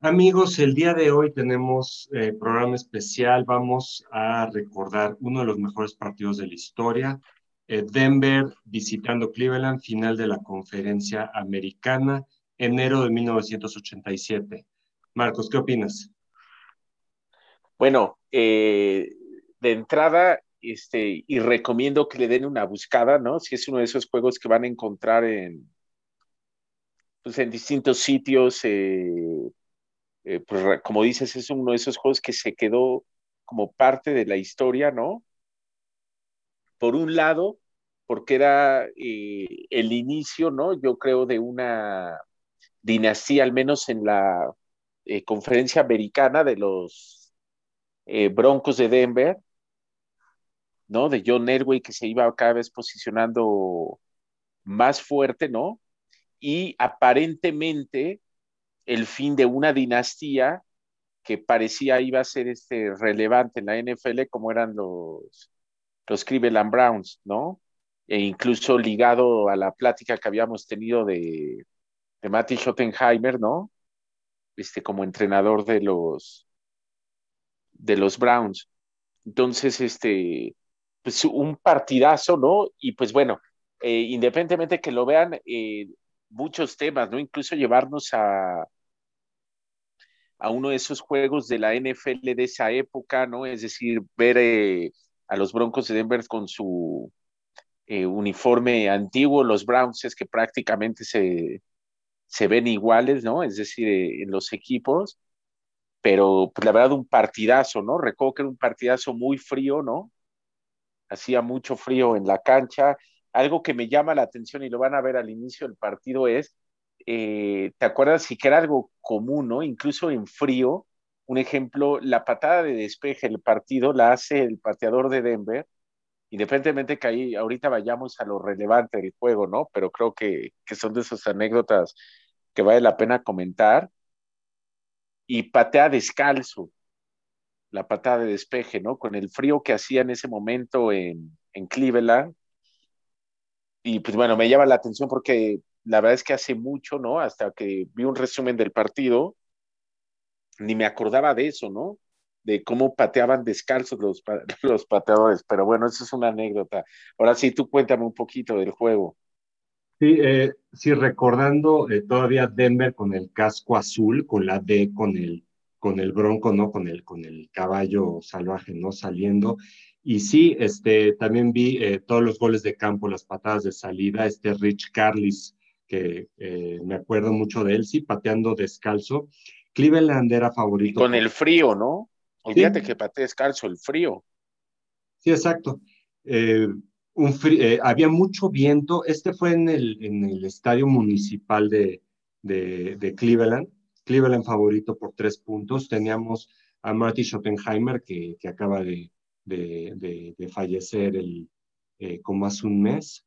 Amigos, el día de hoy tenemos eh, programa especial. Vamos a recordar uno de los mejores partidos de la historia. Eh, Denver visitando Cleveland, final de la conferencia americana, enero de 1987. Marcos, ¿qué opinas? Bueno, eh, de entrada, este, y recomiendo que le den una buscada, ¿no? Si es uno de esos juegos que van a encontrar en, pues, en distintos sitios, eh, pues como dices, es uno de esos juegos que se quedó como parte de la historia, ¿no? Por un lado, porque era eh, el inicio, ¿no? Yo creo de una dinastía, al menos en la eh, conferencia americana de los Broncos de Denver, ¿no? De John Elway que se iba cada vez posicionando más fuerte, ¿no? Y aparentemente el fin de una dinastía que parecía iba a ser este, relevante en la NFL como eran los, los Cleveland Browns, ¿no? E incluso ligado a la plática que habíamos tenido de, de Matty Schottenheimer, ¿no? Este, como entrenador de los, de los Browns. Entonces, este, pues un partidazo, ¿no? Y pues bueno, eh, independientemente que lo vean, muchos temas, ¿no? Incluso llevarnos a, a uno de esos juegos de la NFL de esa época, ¿no? Es decir, ver eh, a los Broncos de Denver con su eh, uniforme antiguo, los Browns es que prácticamente se, se ven iguales, ¿no? Es decir, eh, en los equipos, pero pues la verdad un partidazo, ¿no? Recuerdo que era un partidazo muy frío, ¿no? Hacía mucho frío en la cancha. Algo que me llama la atención y lo van a ver al inicio del partido es eh, ¿te acuerdas? Sí que era algo común, ¿no? Incluso en frío, un ejemplo, la patada de despeje del partido la hace el pateador de Denver, independientemente que ahí ahorita vayamos a lo relevante del juego, ¿no? Pero creo que, que son de esas anécdotas que vale la pena comentar. Y patea descalzo, la patada de despeje, ¿no? Con el frío que hacía en ese momento en, en Cleveland. Y pues bueno, me llama la atención porque la verdad es que hace mucho, ¿no? Hasta que vi un resumen del partido, ni me acordaba de eso, ¿no? De cómo pateaban descalzos los, los pateadores. Pero bueno, eso es una anécdota. Ahora sí, tú cuéntame un poquito del juego. Sí, eh, sí recordando eh, todavía Denver con el casco azul, con la D, con el, con el bronco, ¿no? Con el, con el caballo salvaje, ¿no? Saliendo. Y sí, este, también vi eh, todos los goles de campo, las patadas de salida, este Rich Carlis que eh, me acuerdo mucho de él, sí, pateando descalzo. Cleveland era favorito. con el frío, ¿no? Olvídate que patea descalzo, el frío. Sí, exacto. Eh, un eh, había mucho viento. Este fue en el, en el estadio municipal de, de, Cleveland. Cleveland favorito por tres puntos. Teníamos a Marty Schottenheimer, que, que acaba de, de, de fallecer el, como hace un mes.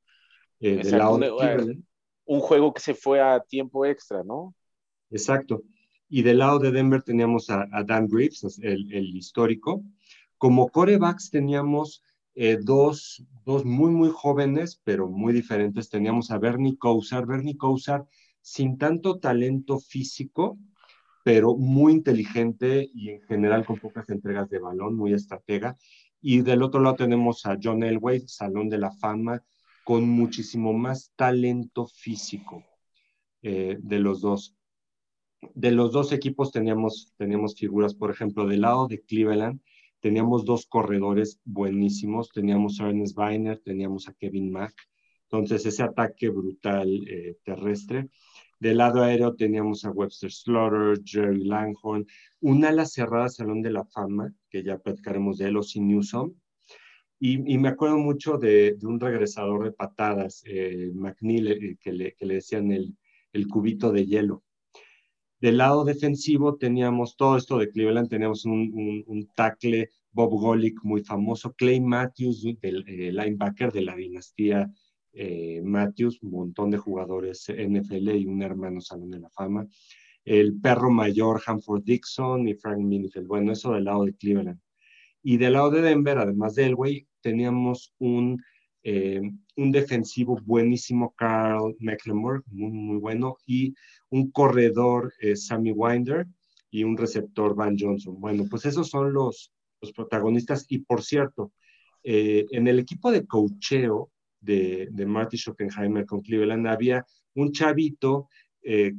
de Cleveland un juego que se fue a tiempo extra, ¿no? Exacto. Y del lado de Denver teníamos a, Dan el, el, histórico. Como corebacks teníamos eh, dos, dos muy, muy jóvenes, pero muy diferentes. Teníamos a Bernie Kosar. Bernie Kosar, sin tanto talento físico, pero muy inteligente y en general con pocas entregas de balón, muy estratega. Y del otro lado tenemos a John Elway, Salón de la Fama, con muchísimo más talento físico eh, de los dos. De los dos equipos teníamos, teníamos figuras, por ejemplo, del lado de Cleveland, teníamos dos corredores buenísimos, teníamos a Ernest Weiner, teníamos a Kevin Mack, entonces ese ataque brutal eh, terrestre. Del lado aéreo teníamos a Webster Slaughter, Jerry Langhorn, un ala cerrada Salón de la Fama, que ya platicaremos de él, o Newsom, y, me acuerdo mucho de, un regresador de patadas, eh, McNeil, eh, que, le, que, le, decían el, el, cubito de hielo. Del lado defensivo teníamos todo esto de Cleveland, teníamos un, un, tackle, Bob Golick, muy famoso, Clay Matthews, el eh, linebacker de la dinastía eh, Matthews, un montón de jugadores NFL y un hermano Salón de la Fama. El perro mayor, Hanford Dixon y Frank Minifeld. Bueno, eso del lado de Cleveland. Y del lado de Denver, además de Elway, teníamos un, eh, un defensivo buenísimo, Carl Mecklenburg, muy, muy bueno, y un corredor, eh, Sammy Winder, y un receptor Van Johnson. Bueno, pues esos son los, los protagonistas. Y por cierto, eh, en el equipo de cocheo de, de Marty Schottenheimer con Cleveland había un chavito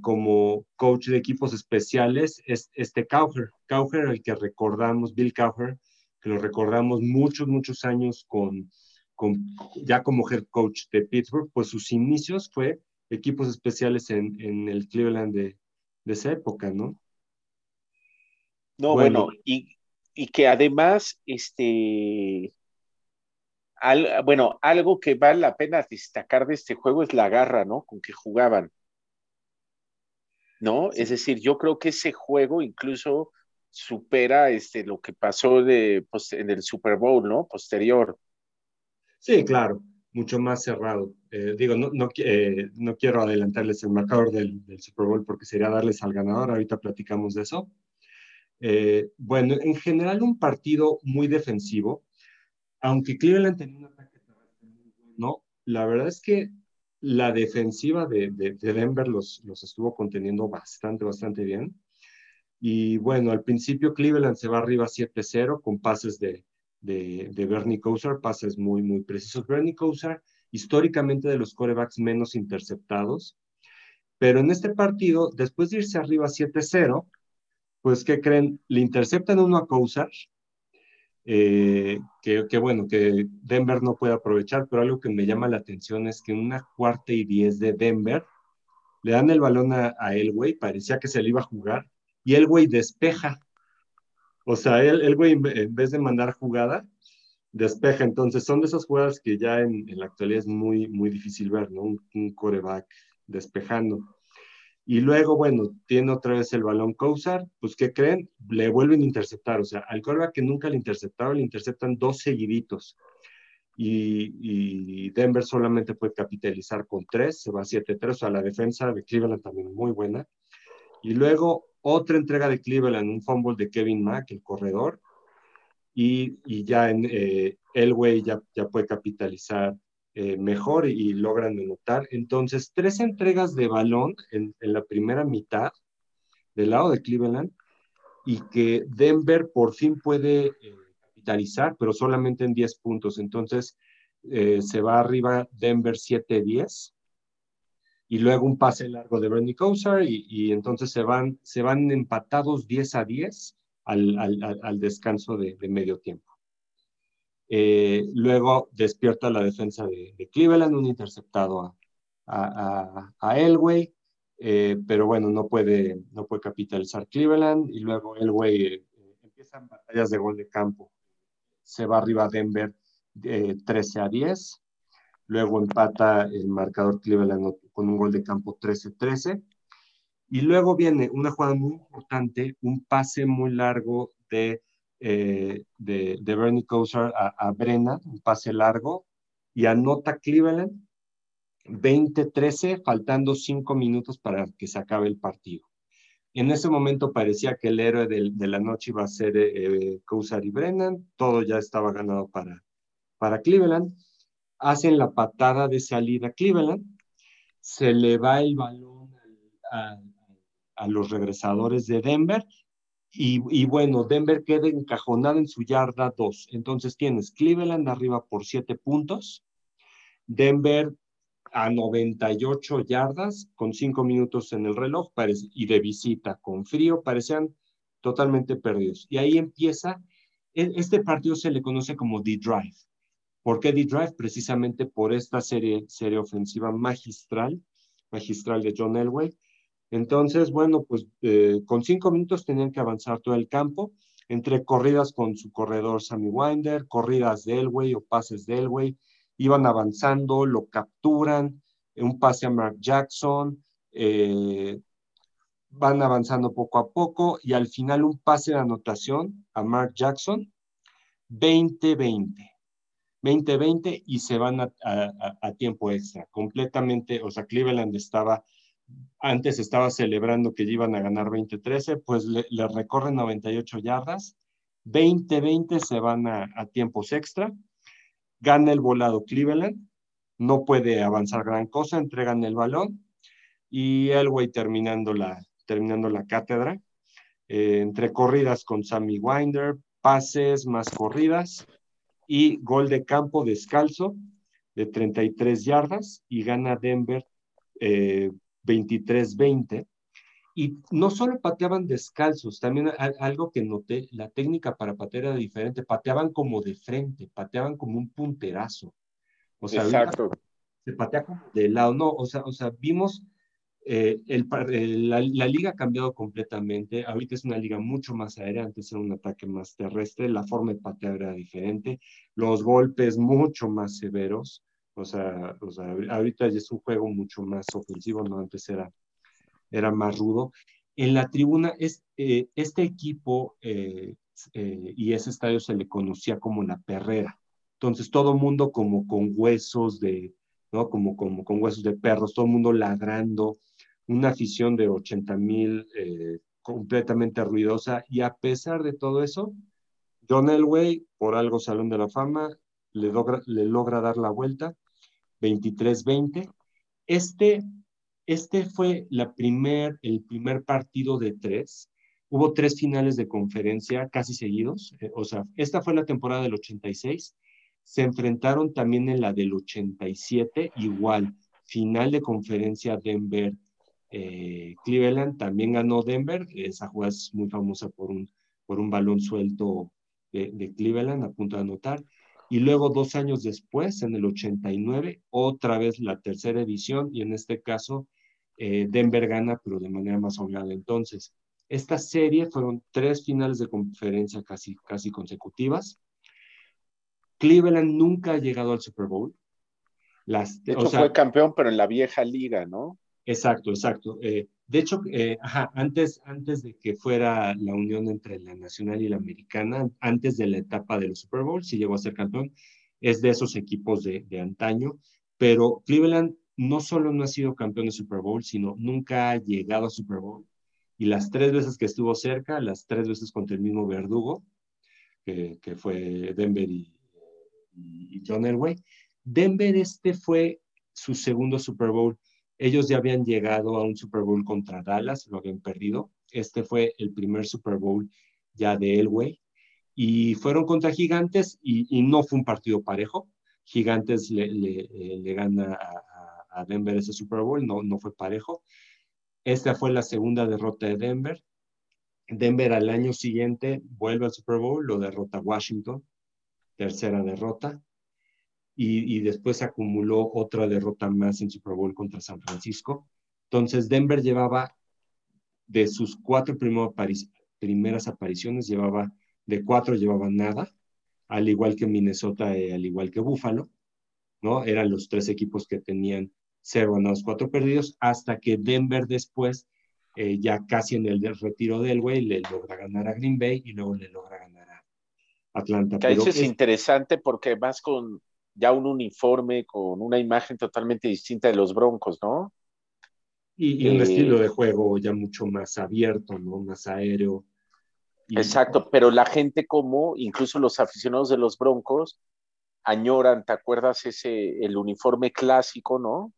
como coach de equipos especiales, es este Cowher. Cowher, el que recordamos, Bill Cowher, que lo recordamos muchos, muchos años con, con, ya como head coach de Pittsburgh, pues sus inicios fue equipos especiales en, en el Cleveland de, de esa época, ¿no? No, bueno, y, y, que además, este, al, bueno, algo que vale la pena destacar de este juego es la garra, ¿no? Con que jugaban. ¿No? Es decir, yo creo que ese juego incluso supera este, lo que pasó de, pues, en el Super Bowl, ¿no? Posterior. Sí, claro, mucho más cerrado. Eh, digo, no, no, eh, no, quiero adelantarles el marcador del, Super Bowl porque sería darles al ganador, ahorita platicamos de eso. Eh, bueno, en general un partido muy defensivo, aunque Cleveland tenía un ataque muy bueno, la verdad es que la defensiva de, de, de Denver los, los, estuvo conteniendo bastante, bastante bien. Y bueno, al principio Cleveland se va arriba 7-0 con pases de, de, Bernie Kosar, pases muy, muy precisos. Bernie Kosar, históricamente de los corebacks menos interceptados, pero en este partido, después de irse arriba 7-0, pues, ¿qué creen? Le interceptan uno a Kosar, eh, que, que, bueno, que Denver no puede aprovechar, pero algo que me llama la atención es que en una cuarta y diez de Denver, le dan el balón a, a Elway, parecía que se le iba a jugar, y Elway despeja. O sea, el, Elway en vez de mandar jugada, despeja. Entonces, son de esas jugadas que ya en, en la actualidad es muy, muy difícil ver, ¿no? Un, un coreback despejando. Y luego, bueno, tiene otra vez el balón Kosar, pues ¿qué creen? Le vuelven a interceptar, o sea, al coreback que nunca le interceptaba, le interceptan dos seguiditos. Y, y, Denver solamente puede capitalizar con tres, se va 7-3, o sea, la defensa de Cleveland también muy buena. Y luego otra entrega de Cleveland, un fumble de Kevin Mack, el corredor, y, y ya en eh, Elway ya, ya puede capitalizar eh, mejor y logran anotar. Entonces, tres entregas de balón en, en, la primera mitad del lado de Cleveland y que Denver por fin puede eh, capitalizar, pero solamente en 10 puntos. Entonces, eh, se va arriba Denver 7-10 y luego un pase largo de Bernie Kosar y, y, entonces se van, se van empatados 10 a 10 al, al, al descanso de, de medio tiempo. Eh, luego despierta la defensa de, de, Cleveland, un interceptado a, a, a Elway, eh, pero bueno, no puede, no puede capitalizar Cleveland y luego Elway eh, empiezan batallas de gol de campo. Se va arriba Denver 13 a 10, luego empata el marcador Cleveland con un gol de campo 13-13. Y luego viene una jugada muy importante, un pase muy largo de eh, de, de, Bernie Kosar a, a, un pase largo, y anota Cleveland 20-13, faltando cinco minutos para que se acabe el partido. En ese momento parecía que el héroe de, la noche iba a ser eh, y Brennan, todo ya estaba ganado para, para Cleveland. Hacen la patada de salida Cleveland, se le va el balón a, a, a los regresadores de Denver y, y, bueno, Denver queda encajonado en su yarda 2. Entonces tienes Cleveland arriba por 7 puntos, Denver a 98 yardas con 5 minutos en el reloj y de visita con frío, parecían totalmente perdidos. Y ahí empieza, e, este partido se le conoce como The Drive. ¿Por qué Drive? Precisamente por esta serie, serie ofensiva magistral, magistral de John Elway, entonces, bueno, pues eh, con cinco minutos tenían que avanzar todo el campo, entre corridas con su corredor Sammy Winder, corridas de Elway o pases de Elway, iban avanzando, lo capturan, un pase a Mark Jackson, eh, van avanzando poco a poco y al final un pase de anotación a Mark Jackson, 20-20. 20-20 y se van a, tiempo extra, completamente, o sea, Cleveland estaba antes estaba celebrando que iban a ganar 20-13, pues le, recorren 98 yardas, 20-20 se van a, a, tiempos extra, gana el volado Cleveland, no puede avanzar gran cosa, entregan el balón y Elway terminando la, terminando la cátedra, eh, entre corridas con Sammy Winder, pases más corridas y gol de campo descalzo de 33 yardas y gana Denver 23-20. Eh, y no solo pateaban descalzos, también algo que noté, la técnica para patear era diferente, pateaban como de frente, pateaban como un punterazo. O sea, Exacto. se patea como de lado, no, o sea, o sea vimos, eh, el, la, liga ha cambiado completamente, ahorita es una liga mucho más aérea, antes era un ataque más terrestre, la forma de patear era diferente, los golpes mucho más severos, o sea, o sea ahorita ya es un juego mucho más ofensivo, ¿no? Antes era era más rudo. En la tribuna, es, eh, este equipo eh, eh, y ese estadio se le conocía como la perrera. Entonces, todo mundo como con huesos de, ¿no? Como, como con huesos de perros, todo el mundo ladrando, una afición de 80 mil completamente ruidosa. Y a pesar de todo eso, John Elway, por algo Salón de la Fama, le logra, le logra dar la vuelta, 23-20. Este este fue la primer, el primer partido de tres. Hubo tres finales de conferencia casi seguidos. Eh, o sea, esta fue la temporada del 86. Se enfrentaron también en la del 87, igual. Final de conferencia Denver. Eh, Cleveland también ganó Denver. Esa jugada es muy famosa por un, por un balón suelto de, de Cleveland a punto de anotar. Y luego, dos años después, en el 89, otra vez la tercera edición, y en este caso, eh, Denver gana, pero de manera más holgada. Entonces, esta serie fueron tres finales de conferencia casi, casi consecutivas. Cleveland nunca ha llegado al Super Bowl. Las, de hecho, fue campeón, pero en la vieja liga, ¿no? Exacto, exacto. Eh, de hecho, eh, antes, antes de que fuera la unión entre la nacional y la americana, antes de la etapa de los Super Bowl, sí llegó a ser campeón, es de esos equipos de, de antaño, pero Cleveland no solo no ha sido campeón de Super Bowl, sino nunca ha llegado a Super Bowl. Y las tres veces que estuvo cerca, las tres veces contra el mismo verdugo, que, fue Denver y John Elway. Denver este fue su segundo Super Bowl ellos ya habían llegado a un Super Bowl contra Dallas, lo habían perdido. Este fue el primer Super Bowl ya de Elway. Y fueron contra Gigantes y, no fue un partido parejo. Gigantes le, le, gana a, Denver ese Super Bowl, no, no fue parejo. Esta fue la segunda derrota de Denver. Denver al año siguiente vuelve al Super Bowl, lo derrota Washington, tercera derrota y, después acumuló otra derrota más en Super Bowl contra San Francisco. Entonces Denver llevaba de sus cuatro primeras apariciones, llevaba de cuatro llevaba nada, al igual que Minnesota, al igual que Buffalo, ¿no? Eran los tres equipos que tenían cero ganados, cuatro perdidos, hasta que Denver después, eh, ya casi en el retiro del güey, le logra ganar a Green Bay y luego le logra ganar a Atlanta. Que eso es interesante porque más con, ya un uniforme con una imagen totalmente distinta de los Broncos, ¿no? Y, un estilo de juego ya mucho más abierto, ¿no? Más aéreo. Exacto, pero la gente como, incluso los aficionados de los Broncos, añoran, ¿te acuerdas ese, el uniforme clásico, ¿no?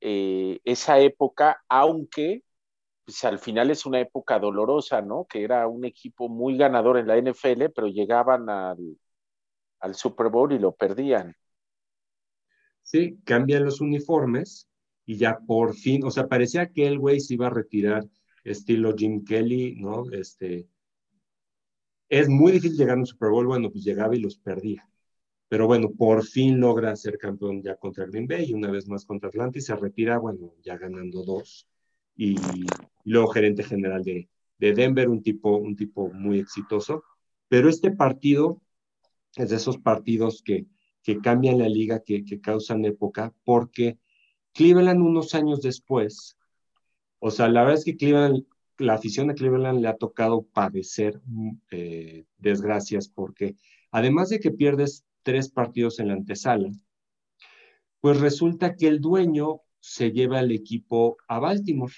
Eh, esa época, aunque pues, al final es una época dolorosa, ¿no? Que era un equipo muy ganador en la NFL, pero llegaban al, al Super Bowl y lo perdían. Sí, cambian los uniformes y ya por fin, o sea, parecía que el güey se iba a retirar estilo Jim Kelly, ¿no? Este, es muy difícil llegar a un Super Bowl, bueno, pues llegaba y los perdía. Pero bueno, por fin logra ser campeón ya contra Green Bay y una vez más contra Atlanta y se retira, bueno, ya ganando dos. Y, luego gerente general de, de Denver, un tipo, un tipo muy exitoso. Pero este partido es de esos partidos que, que cambian la liga, que, que causan época, porque Cleveland unos años después, o sea, la verdad es que Cleveland, la afición de Cleveland le ha tocado padecer eh, desgracias, porque además de que pierdes tres partidos en la antesala, pues resulta que el dueño se lleva el equipo a Baltimore.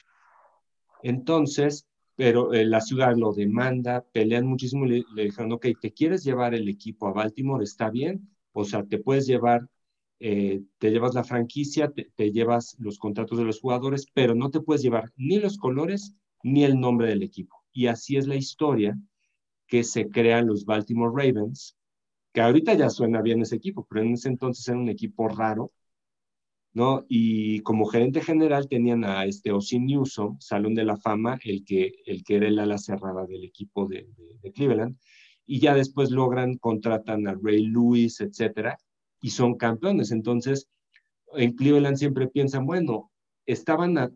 Entonces, pero eh, la ciudad lo demanda, pelean muchísimo y le, dijeron, ok, ¿te quieres llevar el equipo a Baltimore? Está bien, o sea, te puedes llevar, eh, te llevas la franquicia, te, llevas los contratos de los jugadores, pero no te puedes llevar ni los colores ni el nombre del equipo. Y así es la historia que se crean los Baltimore Ravens, que ahorita ya suena bien ese equipo, pero en ese entonces era un equipo raro, ¿no? Y como gerente general tenían a este Ozzy Newsom, Salón de la Fama, el que, el que era el ala cerrada del equipo de, Cleveland, y ya después logran, contratan a Ray Lewis, etcétera, y son campeones. Entonces, en Cleveland siempre piensan, bueno, estaban a,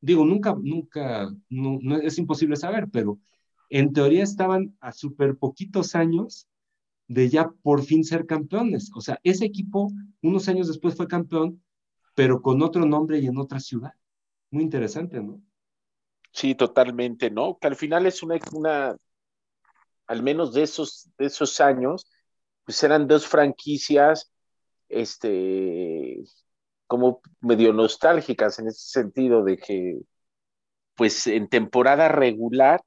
digo, nunca, nunca, no, es imposible saber, pero en teoría estaban a súper poquitos años de ya por fin ser campeones. O sea, ese equipo unos años después fue campeón, pero con otro nombre y en otra ciudad. Muy interesante, ¿no? Sí, totalmente, ¿no? Que al final es una, una al menos de esos, de esos años, pues eran dos franquicias, este, como medio nostálgicas en ese sentido de que, pues en temporada regular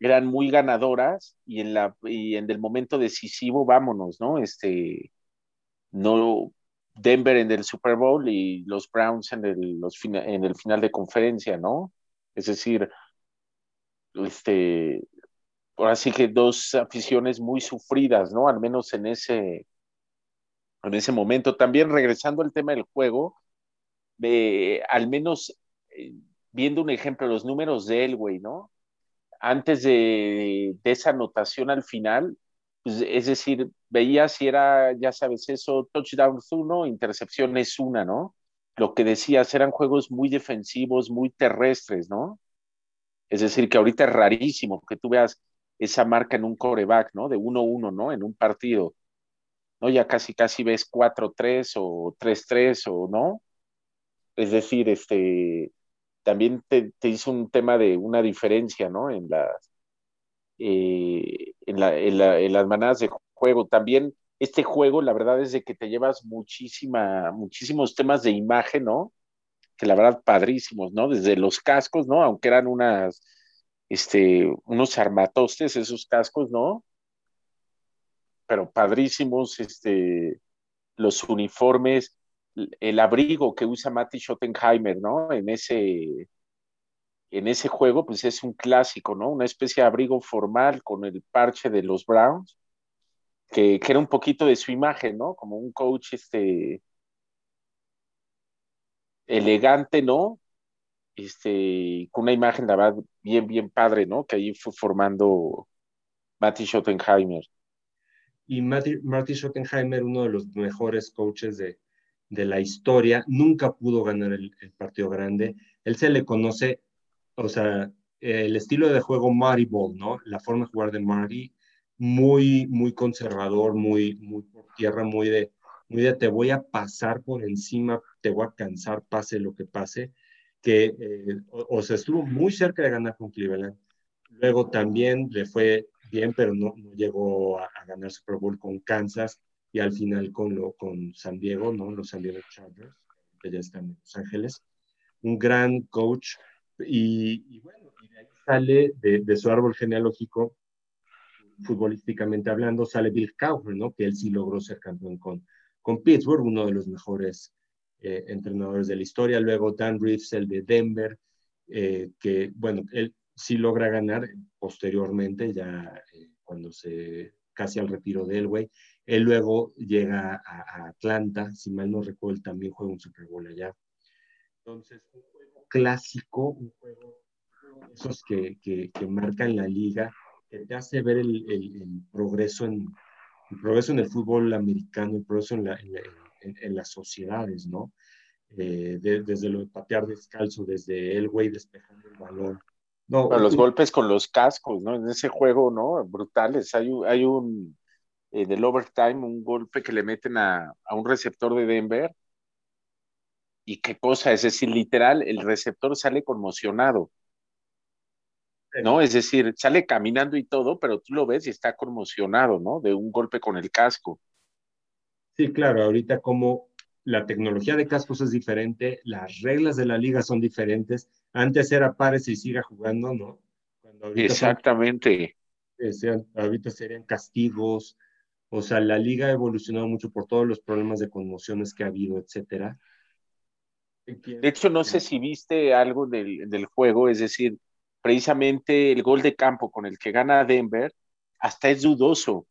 eran muy ganadoras y en la y en el momento decisivo vámonos, ¿no? Este no Denver en el Super Bowl y los Browns en el, final de conferencia, ¿no? Es decir, este, ahora sí que dos aficiones muy sufridas, ¿no? Al menos en ese, en ese momento. También regresando al tema del juego, eh, al menos eh, viendo un ejemplo, los números de Elway, ¿no? Antes de, de esa anotación al final, pues, es decir, veía si era, ya sabes, eso, touchdowns uno, intercepciones una, ¿no? Lo que decías, eran juegos muy defensivos, muy terrestres, ¿no? Es decir, que ahorita es rarísimo que tú veas esa marca en un coreback, ¿no? De 1-1, ¿no? En un partido. ¿No? Ya casi, casi ves 4-3 o 3-3 o no. Es decir, este, también te, te, hizo un tema de una diferencia, ¿no? En las, eh, en, la, en, la, en, las manadas de juego. También este juego, la verdad es de que te llevas muchísima, muchísimos temas de imagen, ¿no? Que la verdad padrísimos, ¿no? Desde los cascos, ¿no? Aunque eran unas, este, unos armatostes esos cascos, ¿no? Pero padrísimos, este, los uniformes, el abrigo que usa Mati Schottenheimer, ¿no? En ese, en ese juego, pues es un clásico, ¿no? Una especie de abrigo formal con el parche de los Browns, que, que era un poquito de su imagen, ¿no? Como un coach, este, elegante, ¿no? Este, con una imagen, la verdad, bien, bien padre, ¿no? Que ahí fue formando Matty Schottenheimer. Y Matty, Marty Schottenheimer, uno de los mejores coaches de, de la historia, nunca pudo ganar el, el, partido grande. Él se le conoce o sea, el estilo de juego Marty Ball, ¿no? La forma de jugar de Marty, muy, muy conservador, muy, muy por tierra, muy de, muy de te voy a pasar por encima, te voy a cansar, pase lo que pase, que, eh, o, sea, estuvo muy cerca de ganar con Cleveland. Luego también le fue bien, pero no, no llegó a, a, ganar Super Bowl con Kansas y al final con, lo, con San Diego, ¿no? Los San Diego Chargers, que ya están en Los Ángeles. Un gran coach, y, bueno, y de ahí sale de, de, su árbol genealógico, futbolísticamente hablando, sale Bill Cowher, ¿no? Que él sí logró ser campeón con, con Pittsburgh, uno de los mejores eh, entrenadores de la historia. Luego Dan Reeves, el de Denver, eh, que, bueno, él sí logra ganar posteriormente, ya eh, cuando se casi al retiro de Elway. Él luego llega a, a, Atlanta, si mal no recuerdo, también juega un Super Bowl allá. Entonces, clásico, un juego esos que, que, que, marcan la liga, que te hace ver el, el, el, progreso en, el progreso en el fútbol americano, el progreso en, la, en, en, en las sociedades, ¿no? Eh, de, desde lo de patear descalzo, desde el güey despejando el balón. No, Pero los un... golpes con los cascos, ¿no? En ese juego, ¿no? Brutales. Hay, hay un, en el overtime, un golpe que le meten a, a un receptor de Denver y qué cosa, es decir, literal, el receptor sale conmocionado. ¿No? Es decir, sale caminando y todo, pero tú lo ves y está conmocionado, ¿no? De un golpe con el casco. Sí, claro, ahorita como la tecnología de cascos es diferente, las reglas de la liga son diferentes. Antes era pares y siga jugando, ¿no? Exactamente. Son, ahorita serían castigos. O sea, la liga ha evolucionado mucho por todos los problemas de conmociones que ha habido, etcétera. De hecho, no sé si viste algo del, del juego, es decir, precisamente el gol de campo con el que gana Denver, hasta es dudoso.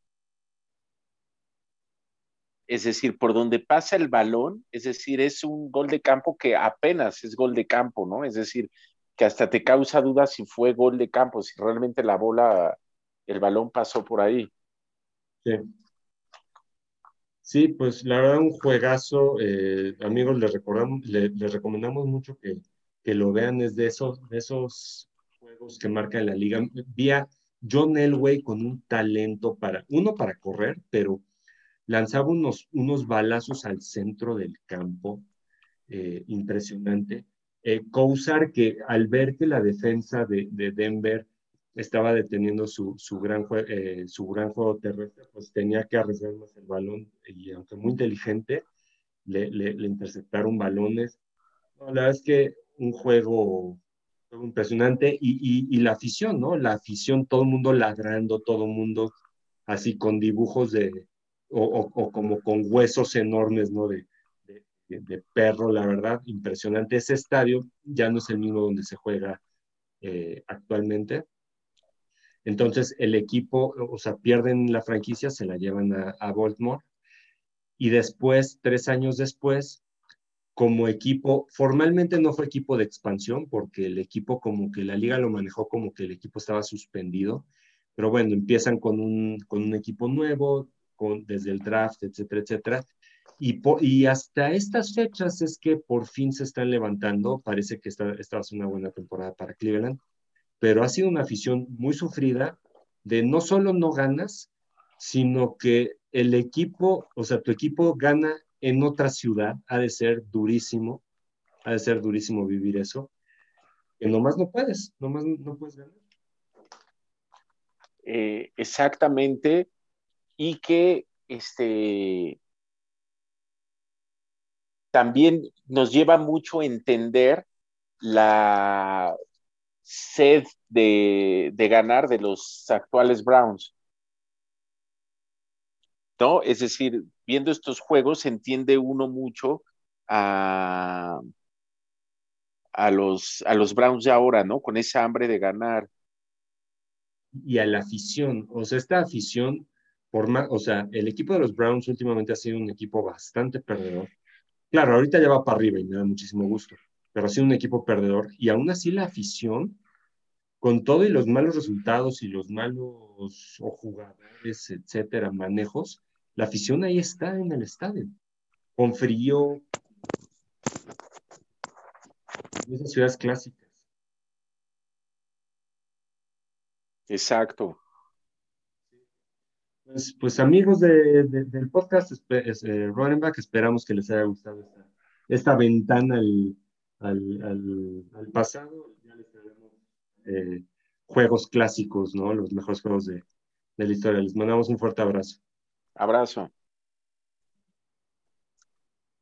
Es decir, por donde pasa el balón, es decir, es un gol de campo que apenas es gol de campo, ¿no? Es decir, que hasta te causa dudas si fue gol de campo, si realmente la bola, el balón pasó por ahí. Sí. Sí, pues la verdad un juegazo, eh, amigos, les, recordamos, les, recomendamos mucho que, que, lo vean, es de esos, de esos juegos que marca la liga. Vía John Elway con un talento para, uno para correr, pero lanzaba unos, unos balazos al centro del campo, eh, impresionante. Eh, que al ver que la defensa de, de Denver estaba deteniendo su, su, gran, eh, su gran juego terrestre, pues tenía que arriesgar más el balón y aunque muy inteligente, le, le, interceptaron balones. la verdad es que un juego, impresionante y, y, la afición, ¿no? La afición, todo el mundo ladrando, todo el mundo así con dibujos de, o, o, como con huesos enormes, ¿no? De, de, de, perro, la verdad, impresionante. Ese estadio ya no es el mismo donde se juega eh, actualmente entonces el equipo, o sea, pierden la franquicia, se la llevan a, Baltimore. Y después, tres años después, como equipo, formalmente no fue equipo de expansión porque el equipo como que la liga lo manejó como que el equipo estaba suspendido, pero bueno, empiezan con un, con un equipo nuevo, desde el draft, etcétera, etcétera. Y, hasta estas fechas es que por fin se están levantando, parece que esta, esta una buena temporada para Cleveland pero ha sido una afición muy sufrida de no solo no ganas, sino que el equipo, o sea, tu equipo gana en otra ciudad, ha de ser durísimo, ha de ser durísimo vivir eso, que nomás no puedes, nomás no puedes ganar. Eh, exactamente, y que este, también nos lleva mucho a entender la sed de, ganar de los actuales Browns. ¿No? Es decir, viendo estos juegos se entiende uno mucho a, a, los, a los Browns de ahora, ¿no? Con esa hambre de ganar. Y a la afición, o sea, esta afición, por o sea, el equipo de los Browns últimamente ha sido un equipo bastante perdedor. Claro, ahorita ya va para arriba y me da muchísimo gusto pero ha sido un equipo perdedor y aún así la afición, con todo y los malos resultados y los malos o jugadores, etcétera, manejos, la afición ahí está en el estadio, con frío, en esas ciudades clásicas. Exacto. Pues, pues amigos del podcast eh, Running Back, esperamos que les haya gustado esta, esta ventana al, al, al, pasado, ya les traemos eh, juegos clásicos, ¿no? Los mejores juegos de, de la historia. Les mandamos un fuerte abrazo. Abrazo.